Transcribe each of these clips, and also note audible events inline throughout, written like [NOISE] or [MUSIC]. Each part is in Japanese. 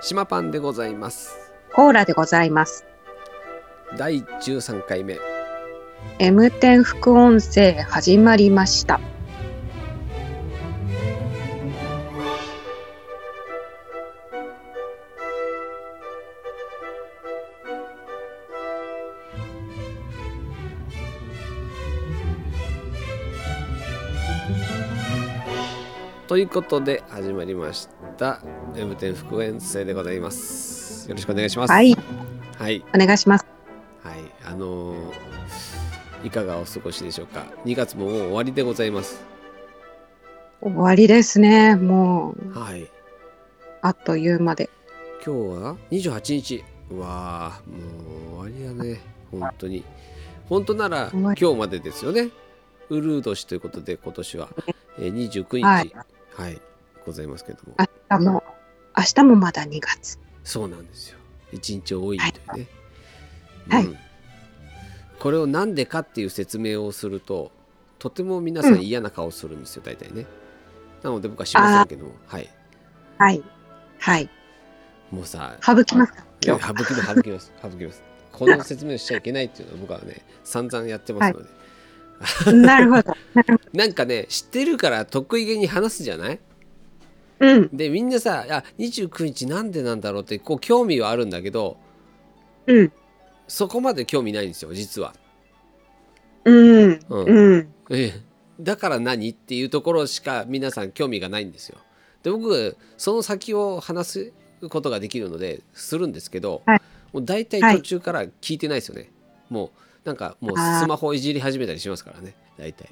島パンでございますコーラでございます。第13回目 M10 副音声始まりました。ということで始まりました。M10 副音声でございます。よろしくお願いします。はい、はい。お願いします。はい。あのーいかがお過ごしでしょうか。2月ももう終わりでございます。終わりですね。もう、はい。あっという間で。今日は28日。うわーもう終わりだね。本当に。本当なら今日までですよね。ウルー年ということで今年は、えー、29日。ははい。い、ございますけども。明日も、明日もまだ2月。そうなんですよ。一日多いというね、はい。うん。これをなんでかっていう説明をするととても皆さん嫌な顔するんですよ、大体ね。なので僕はしませんけども。はい。はい。はい。もうさ省きます。省きます省きます省きます。この説明をしちゃいけないっていうのは僕はね散々やってますので、[LAUGHS] なるほど。なんかね知ってるから得意げに話すじゃない？ど。うん。でみんなさ「あ29日なんでなんだろう?」ってこう興味はあるんだけどうん。そこまで興味ないんですよ実は。うん。うんうん。ええだから何っていうところしか皆さん興味がないんですよ。で僕その先を話すことができるのでするんですけど、はいもう大体途中から聞いてないですよね。もうなんかもうスマホいじり始めたりしますからね大体。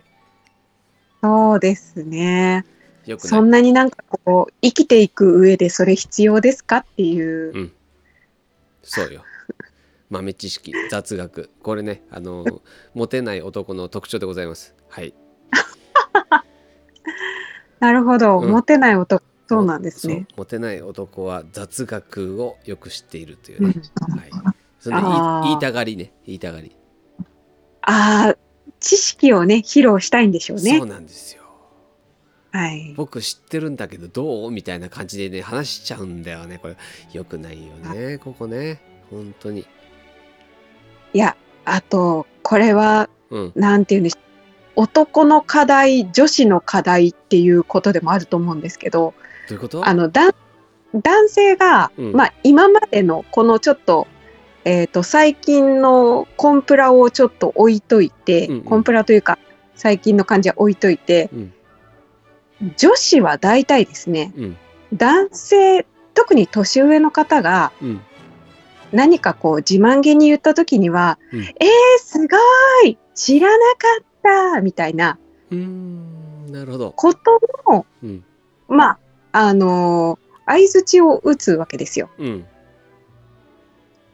そうですね。よくそんなになんかこう、生きていく上でそれ必要ですかっていう。うんそうよ。[LAUGHS] 豆知識雑学これねあのモテない男の特徴でございます。はい。[LAUGHS] なるほど。うんモテない男。そうなんですね。モテない男は雑学をよく知っているというね。うん。はい。その言いたがりね言いたがり。ああ、知識をね、披露したいんでしょうねそう。なんですよ。はい。僕知ってるんだけどどうみたいな感じでね話しちゃうんだよねこれよくないよねここね本当にいや、あと、これは、うんなんていうんでしょう。男の課題、女子の課題っていうことでもあると思うんですけど、どういうこと？あの、だん男性が、うんまあ、今までのこのちょっと、えっ、と、最近のコンプラをちょっと置いといて、うんうん。コンプラというか、最近の感じは置いといて、うん。女子は大体ですね、うん。男性、特に年上の方がうん。何かこう自慢げに言った時には、うん。えー、すごい知らなかったみたいなうーんなるほど。ことの、うん。まあ、あのー相づちを打つわけですよ。うん。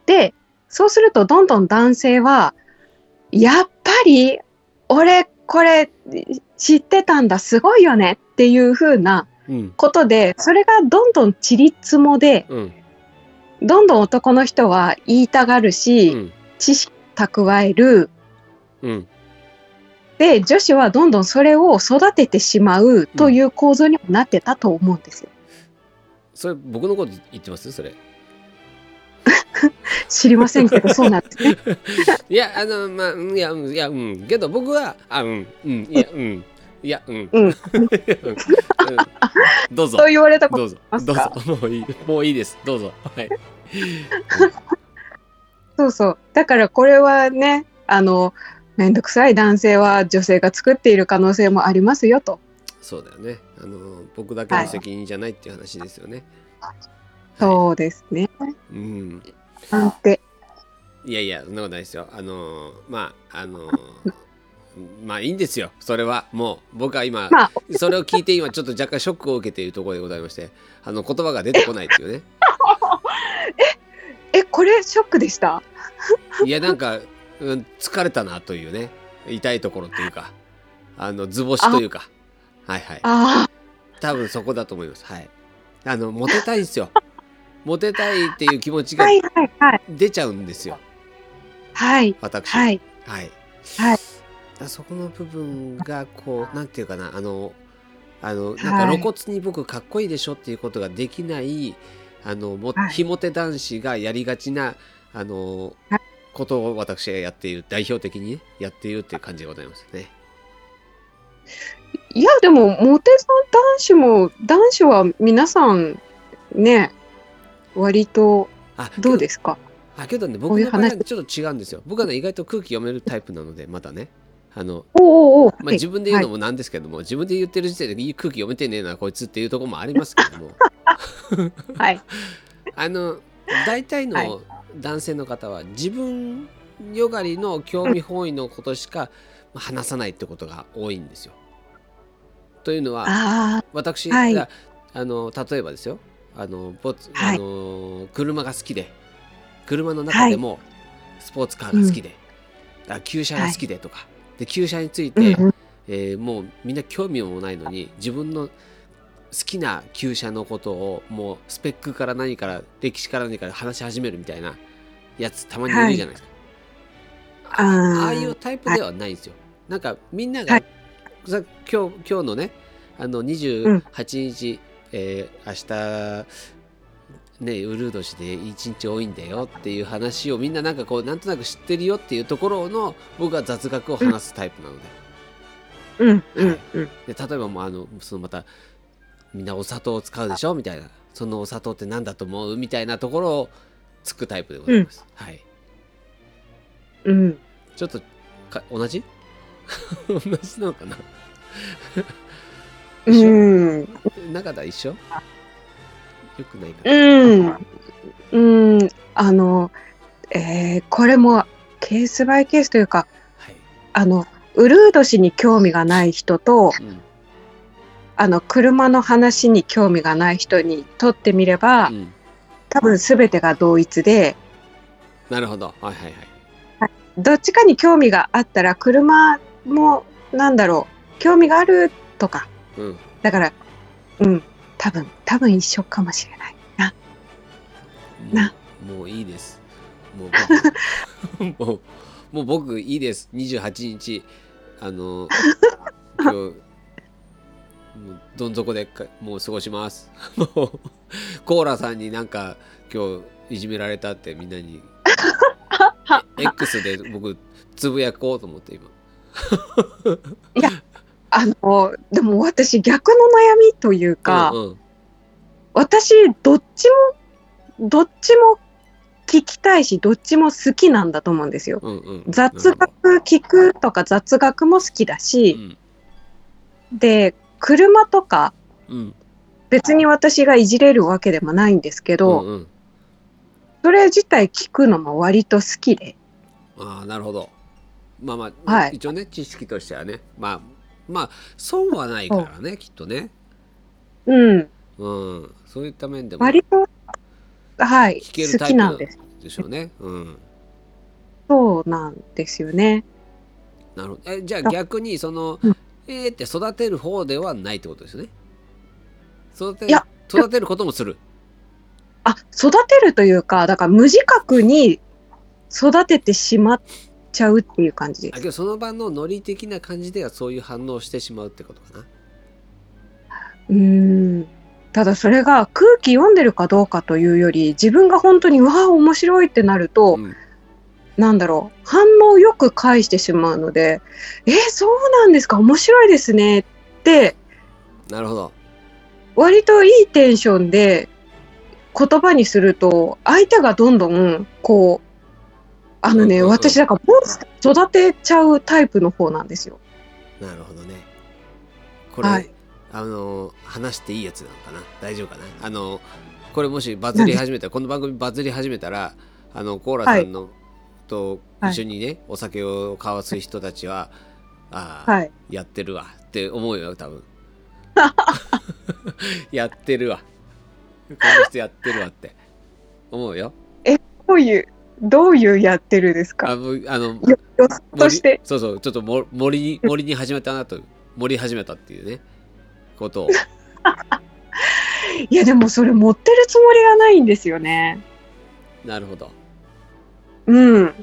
で、そうするとどんどん男性は、やっぱり、俺、これ、知ってたんだ、すごいよねっていう風なうん。ことで、それがどんどんちりつもで、うん。どんどん男の人は言いたがるうし、ん。知識蓄える。うん。で、女子はどんどんそれを育ててしまうという構造にもなってたと思うんですよ。それ僕のこと言ってます？それ知りませんけど、そうなんですね。[LAUGHS] いやあのまあうんいやうんいやうんけど僕はあうんうんいやうんいやうん。うん。うんどうぞ。そう言われたことどうぞどうかぞ。もういいもういいです。どうぞ。はい。そうそう。だからこれはね、あの、めんどくさい男性は女性が作っている可能性もありますよと。そうだよね。あの僕だけの責任じゃないっていう話ですよね、そうですね。うん。なんて。いやいやそんなことないですよ。あのまああの [LAUGHS] まあいいんですよ。それは。もう僕は今、まあ、それを聞いて今ちょっと若干ショックを受けているところでございましてあの言葉が出てこないっていうね。[LAUGHS] え、これショックでした？[LAUGHS] いやなんか、うん、疲れたなというね。痛いところっていうかあの図星というか。はいはい。あ多分そこだと思います。はい。あのモテたいんですよモテたいっていう気持ちあ、が。出ちゃうんですよはい。私はい。はいはいだそこの部分がこうなんていうかなあのあのはいなんか露骨に僕かっこいいでしょっていうことができないあのもはいひもて男子がやりがちなあのはいことを私がやっている代表的にねやっているっていう感じでございますね。いや、でも、モテさん男子も、男子は皆さん、ね、割と、あどうですか？あけどね僕の場合は話。ちょっと違うんですよ。僕はね意外と空気読めるタイプなのでまだねあの、おおおまあ、自分で言うのもなんですけども、自分で言ってる時点でいい空気読めてねえなこいつっていうところもありますけども。はい。[LAUGHS] あの大体はい。の男性の方は自分よがりの興味本位のことしかまあ話さないってことが多いんですよ。というのはあ私はい。が、あの例えばですよあのぼつはい。あの車が好きで車の中でもスポーツカーが好きで、あ旧車が好きでとか、で旧車についあ、て、うんうん。えーもうみんな興味もないのに自分の好きな旧車のことをもうスペックから何から歴史から何から話し始めるみたいなやつたまにいるじゃないですか。ああー。ああいうタイプではないんですよ。なんかみんなが、今日今日のねあの28日、えー明日ねウルー年で一日多いんだよっていう話をみんななんかこうなんとなく知ってるよっていうところの僕は雑学を話すタイプなので。うんうんうん。で例えばもうあのそのまたみんなお砂糖を使うでしょみたいなそのお砂糖って何だと思うみたいなところをつくタイプでございます、はいうん。ちょっとか同じ？[LAUGHS] 同じなのかな？一緒。うん。中田一緒？よくないかな、うん。うん。あの、えーこれもケースバイケースというか、はい、あの、ウルード氏に興味がない人と、うん。あの、車の話に興味がない人にとってみれば、うん、多分全てが同一で、なるほど。はいはい。はい。どっちかに興味があったら、車も、なんだろう、興味があるとか、うん。だから、うん、多分、多分一緒かもしれない。な。な。もういいです。もう僕。[LAUGHS] もうもう僕いいです。28日。あの [LAUGHS] 今日もうどん底でかもう過ごします。[LAUGHS] もうコーラさんになんか今日いじめられたってみんなに。え X で僕つぶやこうと思って今あの、でも私逆の悩みというか、うんうん。私、どっちも、どっちも聞きたいし、どっちも好きなんだと思うんですよ。うんうん。雑学聞くとか雑学も好きだうし、ん。で、車とかうん。別に私がいじれるわけでもないんですけど、うんうん。それ自体聞くのも割と好きで。ああなるほど。まあまあ、はい。一応ね知識としてはね。まあまあ損はないからねきっとね。うん。うん。そういった面でも。割と、はい、聞ける好タイプきなんでしょうね。うん。そうなんですよね。なるほど。えじゃあ逆にその、うん。えーって育てる方ではないってことですよね？育ていや育てることもする。あ、育てるというか、だから無自覚に育ててしまっちゃうっていう感じです。あけどその場のノリ的な感じではそういう反応をしてしまうってことかなうーん。ただそれが空気読んでるかどうかというより、自分が本当に、わあ、面白いってなると、うんなんだろう、反応をよく返してしまうので、え、そうなんですか、面白いですねって、なるほど割といいテンションで言葉にすると、相手がどんどん、こう、あのね、私、だから、モンスター育てちゃうタイプの方なんですよ。なるほどね。これ、はい。あの話していいやつなのかな？大丈夫かな？あのこれもしバズり始めたらこの番組バズり始めたらあのコーラさんの、とはい。一緒にね、お酒を交わす人たちはああ、はい。やってるわって思うよ多分。[LAUGHS] やってるわ。この人やってるわって。思うよ。どういう、どういうやってるですあかもうあのよ、よそとして。そうそうちょっとも森に森に始めたなと森始めたっていうねことを。[LAUGHS] いや、でもそれ持ってるつもりがないんですよね。なるほど、うん。うん、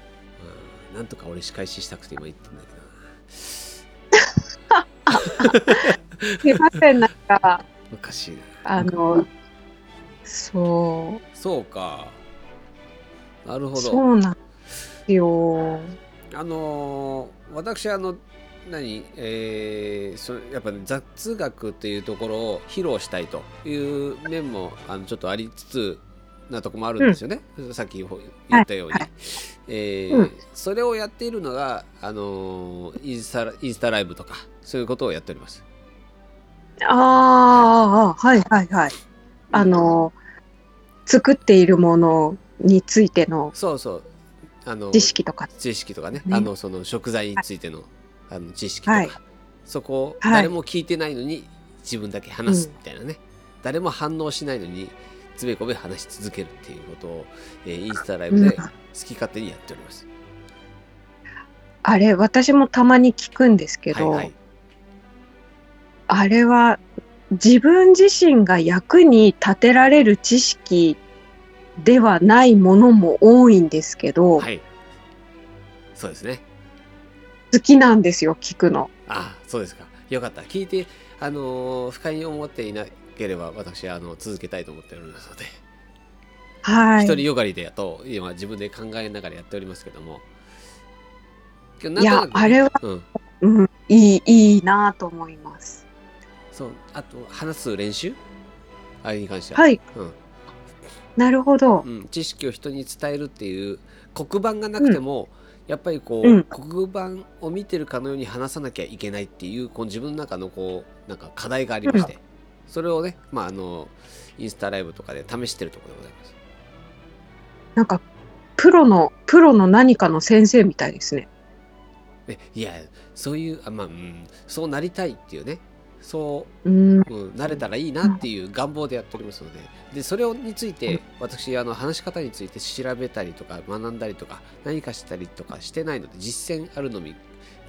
なんとか俺仕返ししたくて今言ってんだけどすいません、なんか、[LAUGHS] おかしいな。あの、そそうかなるう。ほどそうなんですよ。あのー私あの何えーそれやっぱ、ね、雑学っていうところを披露したいという面もあのちょっとありつつなとこもあるんですよね、さっき言ったように、はいはいえーうんそれをやっているのが、あのーインスタインスタライブとかそういうことをやっておりますああ、はいはいはい。あの、作っているものについてのそうそう。あの知識とか。知識とかね。ね。あのその食材についての,、あの知識とか、はい。そこをはい。誰も聞いてないのに自分だけ話すみたいなね、誰も反応しないのにつべこべ話し続けるっていうことを、えーインスタライブうん。で好き勝手にやっております。あれ、私もたまに聞くんですけど、はいはい、あれは自分自身が役に立てられる知識ではないものも多いんですけど、はい、そうですね。好きなんですよ、聞くの。あそうですか。よかった。聞いて、あのー不快に思っていなければ私はあの続けたいと思っておりますので、はい。一人よがりでやと今自分で考えながらやっておりますけども。いやあれはうん、うん、いい、いいなと思います。そうあと話す練習？あれに関しては、はい、うんなるほど。うん、知識を人に伝えるっていう黒板がなくても、やっぱりこう、うん黒板を見てるかのように話さなきゃいけないっていうこう自分の中のこうなんか課題がありまして、それをね、まあ、あのインスタライブとかで試してるところでございます。なんか、プロの、プロの何かの先生みたいですね。えいやそういうあ、まあうん、そうなりたいっていうねそううん、うん、慣れたらいいなっていう願望でやっておりますので。でそれをについて私あの話し方について調べたりとか学んだりとか何かしたりとかしてないので実践あるのみ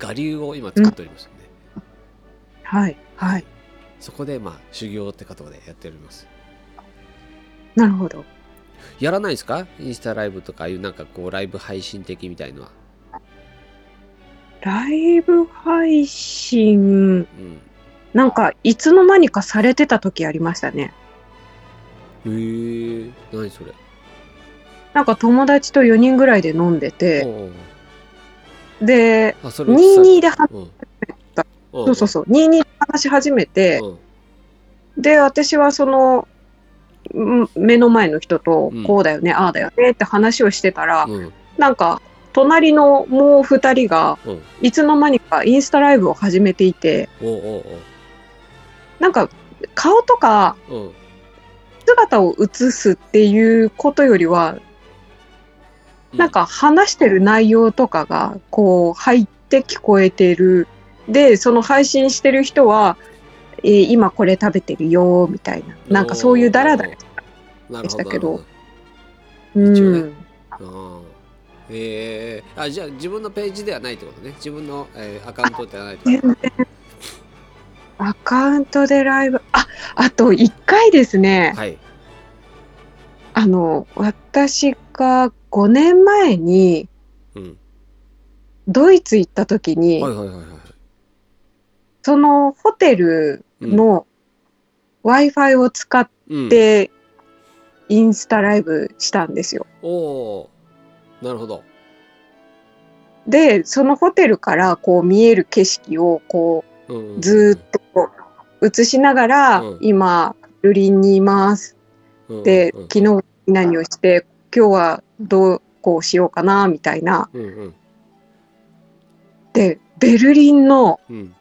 我流を今作っておりますので、はい、はい。そこでまあ修行ってことでやっております。なるほど。やらないですか？インスタライブとかいうなんかこうライブ配信的みたいのは。ライブ配信、うんなんか、いつの間にかされてた時ありましたね。へえ何それ？なんか友達と4人ぐらいで飲んでて、で、あそれを伝え22で話うんた。うん。そうそうそう、22で話し始めて、うん。で、私はその、ん目の前の人とうん、こうだよね、ああだよねって話をしてたら、うん。なんか、隣のもう二人が、うん。いつの間にかインスタライブを始めていて、おうおうなんか、顔とか姿を映すっていうことよりは、なんか話してる内容とかがこう入って聞こえてる。で、その配信してる人は、えー今これ食べてるよみたいな。なんかそういうダラダラ。なるほでしたけど。えー、あじゃあ自分のページではないってことね。自分の、えーアカウントではないって全こと。然。アカウントでライブ、あ、あと一回ですね、はい。あの、私が5年前にうん。ドイツ行った時に、はいはいはいはいそのホテルの Wi-Fi を使っうん、てインスタライブしたんですよ。おおー。なるほど。で、そのホテルからこう見える景色をこうんうんううん。ずーっと映しながら、うん。今、ルリンにいます。うんで、うん。昨日何をして、今日はどうこうしようかな、みたいな。うんうん。で、ベルリンのうん。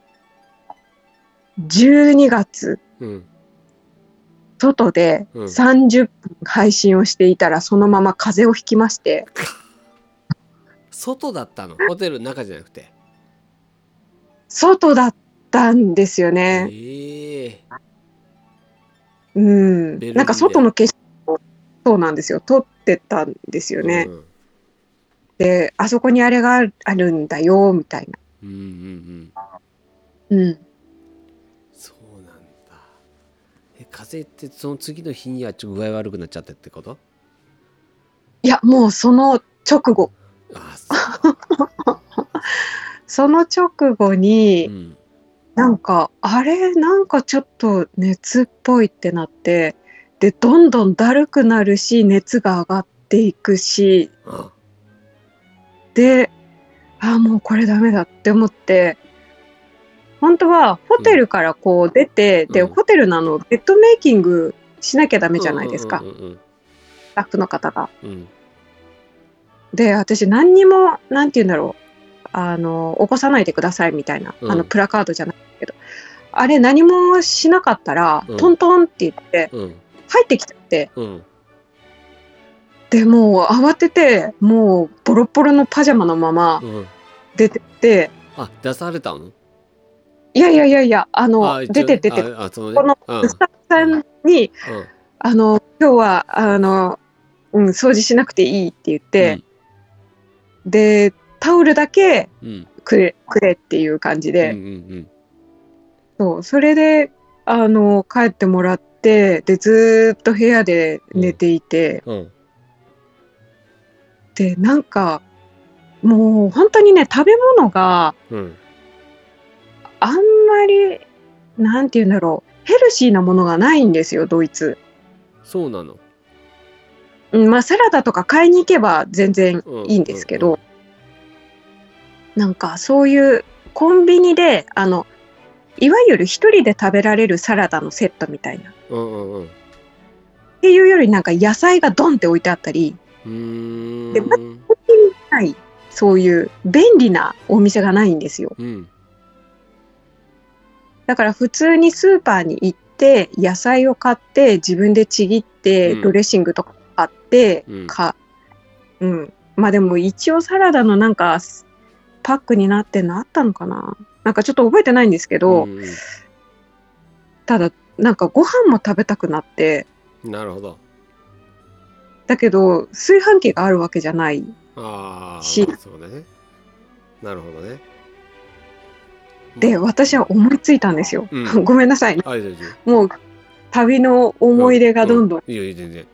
12月、うん。外でうん。30分配信をしていたら、そのまま風邪をひきまして、[LAUGHS] 外だったの？ホテルの中じゃなくて。外だったんですよね。ええうんなんか外の景色を、そうなんですよ。撮ってたんですよね。うんで、あそこにあれがあるんだよ、みたいな。うんうんうんうん。そうなんだえ風邪ってその次の日にはちょっと具合悪くなっちゃったってこと？いや、もうその直後、あそう [LAUGHS] その直後に、うんなんか、あれなんかちょっと熱っぽいってなって、で、どんどんだるくなるし、熱が上がっていくし、あで、ああ、もうこれダメだって思って、本当はホテルからこう出て、で、うん。ホテルのあの、ベッドメイキングしなきゃダメじゃないですか、うんうんスタッフの方が。うん。うんで、私何にも、なんて言うんだろう、あの、起こさないでくださいみたいな、うん。あの、プラカードじゃないけど、あれ何もしなかったら、うん。トントンって言って、うん。入ってきちゃって、うん。で、もう慌てて、もうボロボロのパジャマのままうん。出てって、あ出されたの？いやいやいやいや、あの、あ一応出て出て、ああそのね。このうん。スタッフさんに、あの、今日は、あの、うん、掃除しなくていいって言って、で、タオルだけうん。うんくれ、くれっていう感じで、うんうんそう、それで、あの、帰ってもらって、で、ずーっと部屋で寝ていて、うん。うんで、なんか、もう本当にね、食べ物がうん。あんまり、なんて言うんだろう、ヘルシーなものがないんですよ、ドイツ。そうなの。うん、まあ、サラダとか買いに行けば全然いいんですけど、うん。なんかそういうコンビニで、あの、いわゆる一人で食べられるサラダのセットみたいな。っうんうんうん。ていうよりなんか野菜がドンって置いてあったり、うーん。でない、そういう便利なお店がないんですよ。うん。だから普通にスーパーに行って、野菜を買って、自分でちぎって、うん。ドレッシングとか買って、うん。か、うん。まあでも一応サラダのなんか、パックになってんのあったのかななんかちょっと覚えてないんですけど、うんただ、なんかご飯も食べたくなって、うんなるほど。だけど、炊飯器があるわけじゃない。ああし。そうね。なるほどね。で、私は思いついたんですよ。うん。[LAUGHS] ごめんなさいね。もう、旅の思い出がどんどん、ういいよいいよ全然。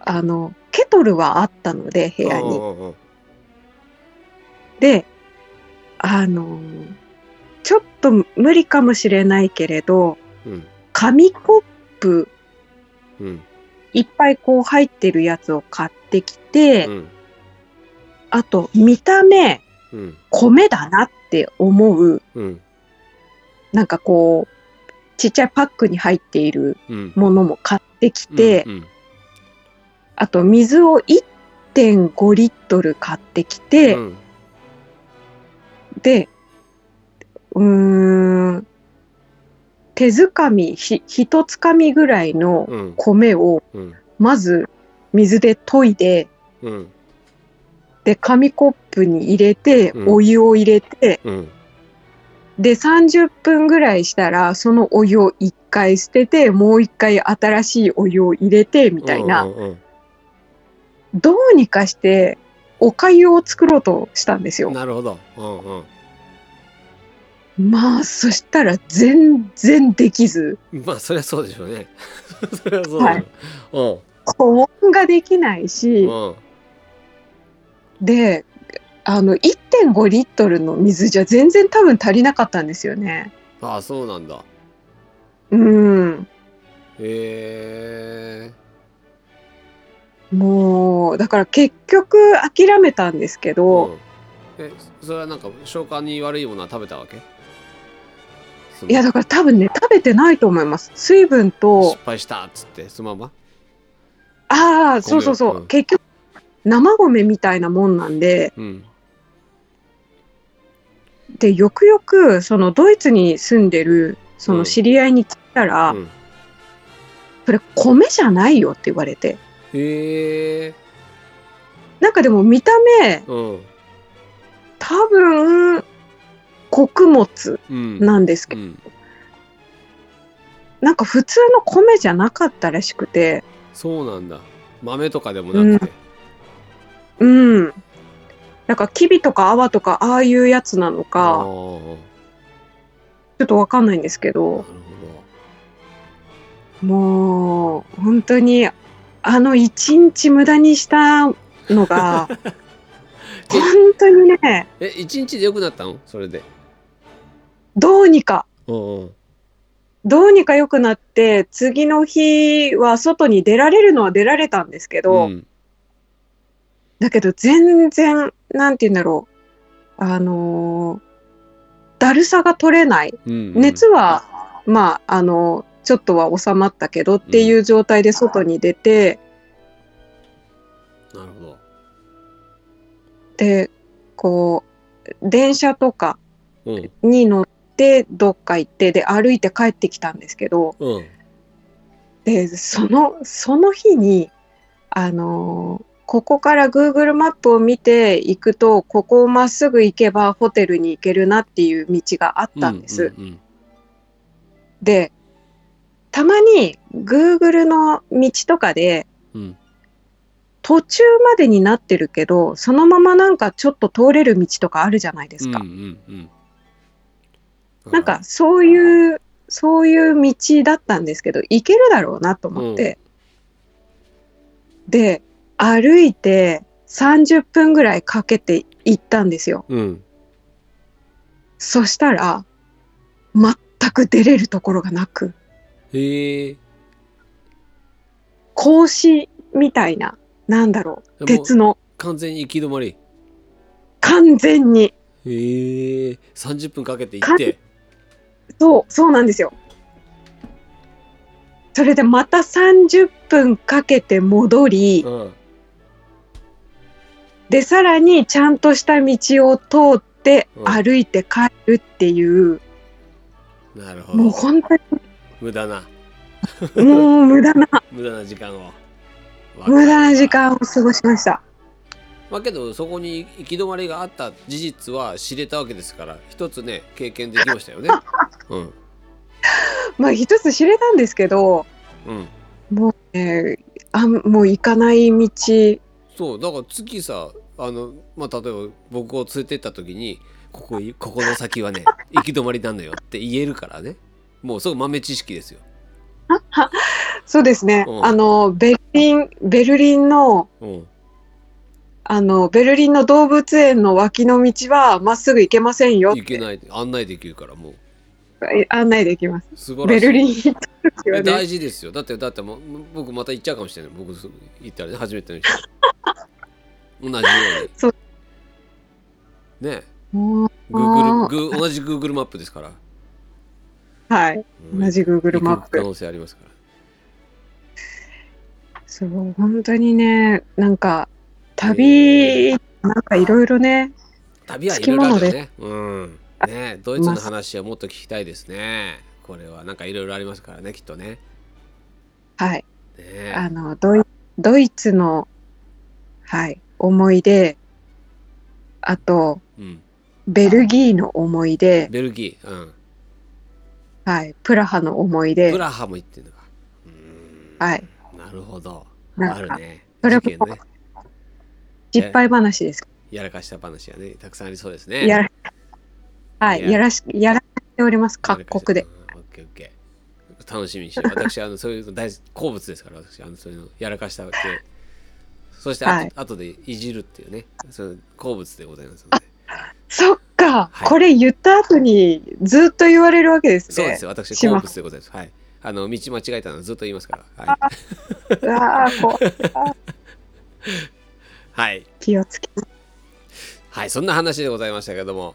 あの、ケトルはあったので、部屋に。で、あのーちょっと無理かもしれないけれど、うん。紙コップうん。いっぱいこう入ってるやつを買ってきて、うん。あと見た目うん。米だなって思う、うん。なんかこう、ちっちゃいパックに入っているうん。ものも買ってきて、うんあと水を1.5リットル買ってきて、うんで、うーん、手づかみ、ひ、一つかみぐらいのうん。米を、うん。まず水で研いで、うん。で、紙コップに入れて、うん。お湯を入れて、うん。で、30分ぐらいしたら、そのお湯を一回捨てて、もう一回新しいお湯を入れて、みたいな、うんうん。どうにかして、お粥を作ろうとしたんですよ。うんなるほど。うんうん。まあ、そしたら全然できず、まあそりゃそうでしょうね。[LAUGHS] そりゃそうでしょ保温ができないし、うん。うんで、あの、1.5リットルの水じゃ全然多分足りなかったんですよね。ああそうなんだ。うん。へえもう、だから結局諦めたんですけど、うん。えそれはなんか消化に悪いものは食べたわけ？いや、だから多分ね、食べてないと思います。水分と失、敗したっつってそのままああ、そうそうそう、うん。結局、生米みたいなもんなんで、うん。で、よくよく、そのドイツに住んでる、その知り合いに聞いたら、うん。それ米じゃないよって言われて。へえなんかでも見た目、うん多分、穀物うん。なんですけど、うん。なんか普通の米じゃなかったらしくて、そうなんだ。豆とかでもなくて。うん。なんか、キビとか泡とか、ああいうやつなのあか、あちょっとわかんないんですけど、ほもう、本当に、あの一日無駄にしたのが、[LAUGHS] 本当にね、どえ一日で良くなったの？それで。どうにか、うんうん。どうにか良くなって、次の日は外に出られるのは出られたんですけど、うん。だけど全然、なんて言うんだろう。あのーだるさが取れない。うん熱は、まあ、あの、ちょっとは収まったけどっていう状態で外に出て、なるほど。で、こう、電車とかうんに乗ってどっか行って、で、歩いて帰ってきたんですけど、うん。で、その、その日に、あのーここから Google マップを見て行くと、ここをまっすぐ行けばホテルに行けるなっていう道があったんです。うんうん。で、たまに Google の道とかでうん途中までになってるけど、そのままなんかちょっと通れる道とかあるじゃないですか。うんうんうんなんかそういう、そういう道だったんですけど、行けるだろうなと思って。で、歩いて30分ぐらいかけて行ったんですよ。うんそしたら、全く出れるところがなく、へえ格子みたいな、なんだろう、鉄の、完全に行き止まり。完全に、へえ30分かけて行って。そう、そうなんですよ。それでまた30分かけて戻り、うん。で、さらにちゃんとした道を通ってうん歩いて帰るっていう、なるほもうど本当無駄な。にもう無駄な、[LAUGHS] 無駄な時間を。無駄な時間を過ごしました。まあけどそこに行き止まりがあった事実は知れたわけですから一つね経験できましたよね。[LAUGHS] うん。まあ一つ知れたんですけど、うん。もうね、あんもう行かない道、そうだから次さあのまあ例えば僕を連れてった時にここいここの先はね [LAUGHS] 行き止まりなのよって言えるからねもうすごい豆知識ですよ。そうですね、うん。あの、ベルリン、ベルリンの、うん。あの、ベルリンの動物園の脇の道はまっすぐ行けませんよって。行けない案内できるからもう。案内できます。素晴らしい。ベルリン行った時はね。大事ですよ。だってだってもう僕また行っちゃうかもしれない。僕す行ったらね初めての人。同じように。そう。ね。もう Google グー同じ Google マップですから、はい。うん。同じ Google マップ。可能性ありますから。そう、本当にね、なんか、旅、なんかいろいろね、旅はいろいろあるよね。うん。ねドイツの話はもっと聞きたいですね。これは。なんかいろいろありますからねきっとね。はい。ね。あの、ドイドイツの、はい、思い出、あと、うん、ベルギーの思い出、ベルギー、うん、はい、プラハの思い出。プ、ラハも行ってんのか。はい。なるほど。あるね。それもね。失敗話です。やらかした話はね。たくさんありそうですね。やら、はい。い、や。やらし、やらしております、各国で。うんオッケーオッケー。楽しみにしてる。私あのそういうの大好物ですから私あのそういうのやらかしたわけ。そしてあと,、はい。後でいじるっていうね。その好物でございますので。そっか、はい。これ言った後にずっと言われるわけですね。そうですよ。私好物でございます。はい。あの道間違えたのはずっと言いますから。はい、[LAUGHS] はい、気をつけてはい、そんな話でございましたけども。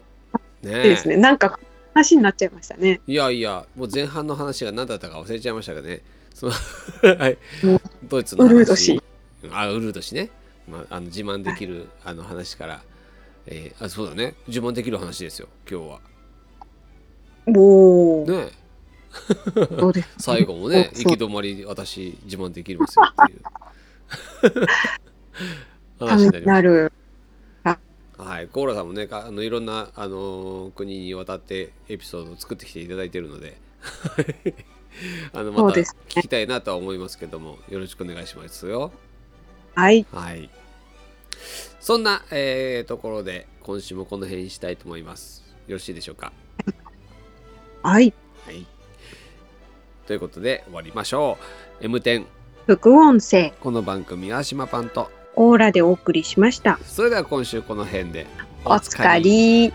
ねえ。ですね。なんか話になっちゃいましたね。いやいやもう前半の話が何だったか忘れちゃいましたけどね。その [LAUGHS] はい。ドイツの話。ウルード氏。あウルード氏ね、まあ、あの自慢できるあの話から、えーあそうだね。自慢できる話ですよ今日は。おお、ね。どうで？す [LAUGHS] 最後もね行き止まり私自慢できますよっていう。た [LAUGHS] 話になりましはい。コーラさんもねかあのいろんな、あのー国にわたってエピソードを作ってきていただいているので。[LAUGHS] あのまた聞きたいなとは思いますけどもよろしくお願いしますよ。はい。はい。そんな、えーところで今週もこの辺にしたいと思います。よろしいでしょうか？はい。はい。ということで終わりましょう。M10 副音声、この番組は島パンとオーラでお送りしました。それでは今週この辺でおつかり。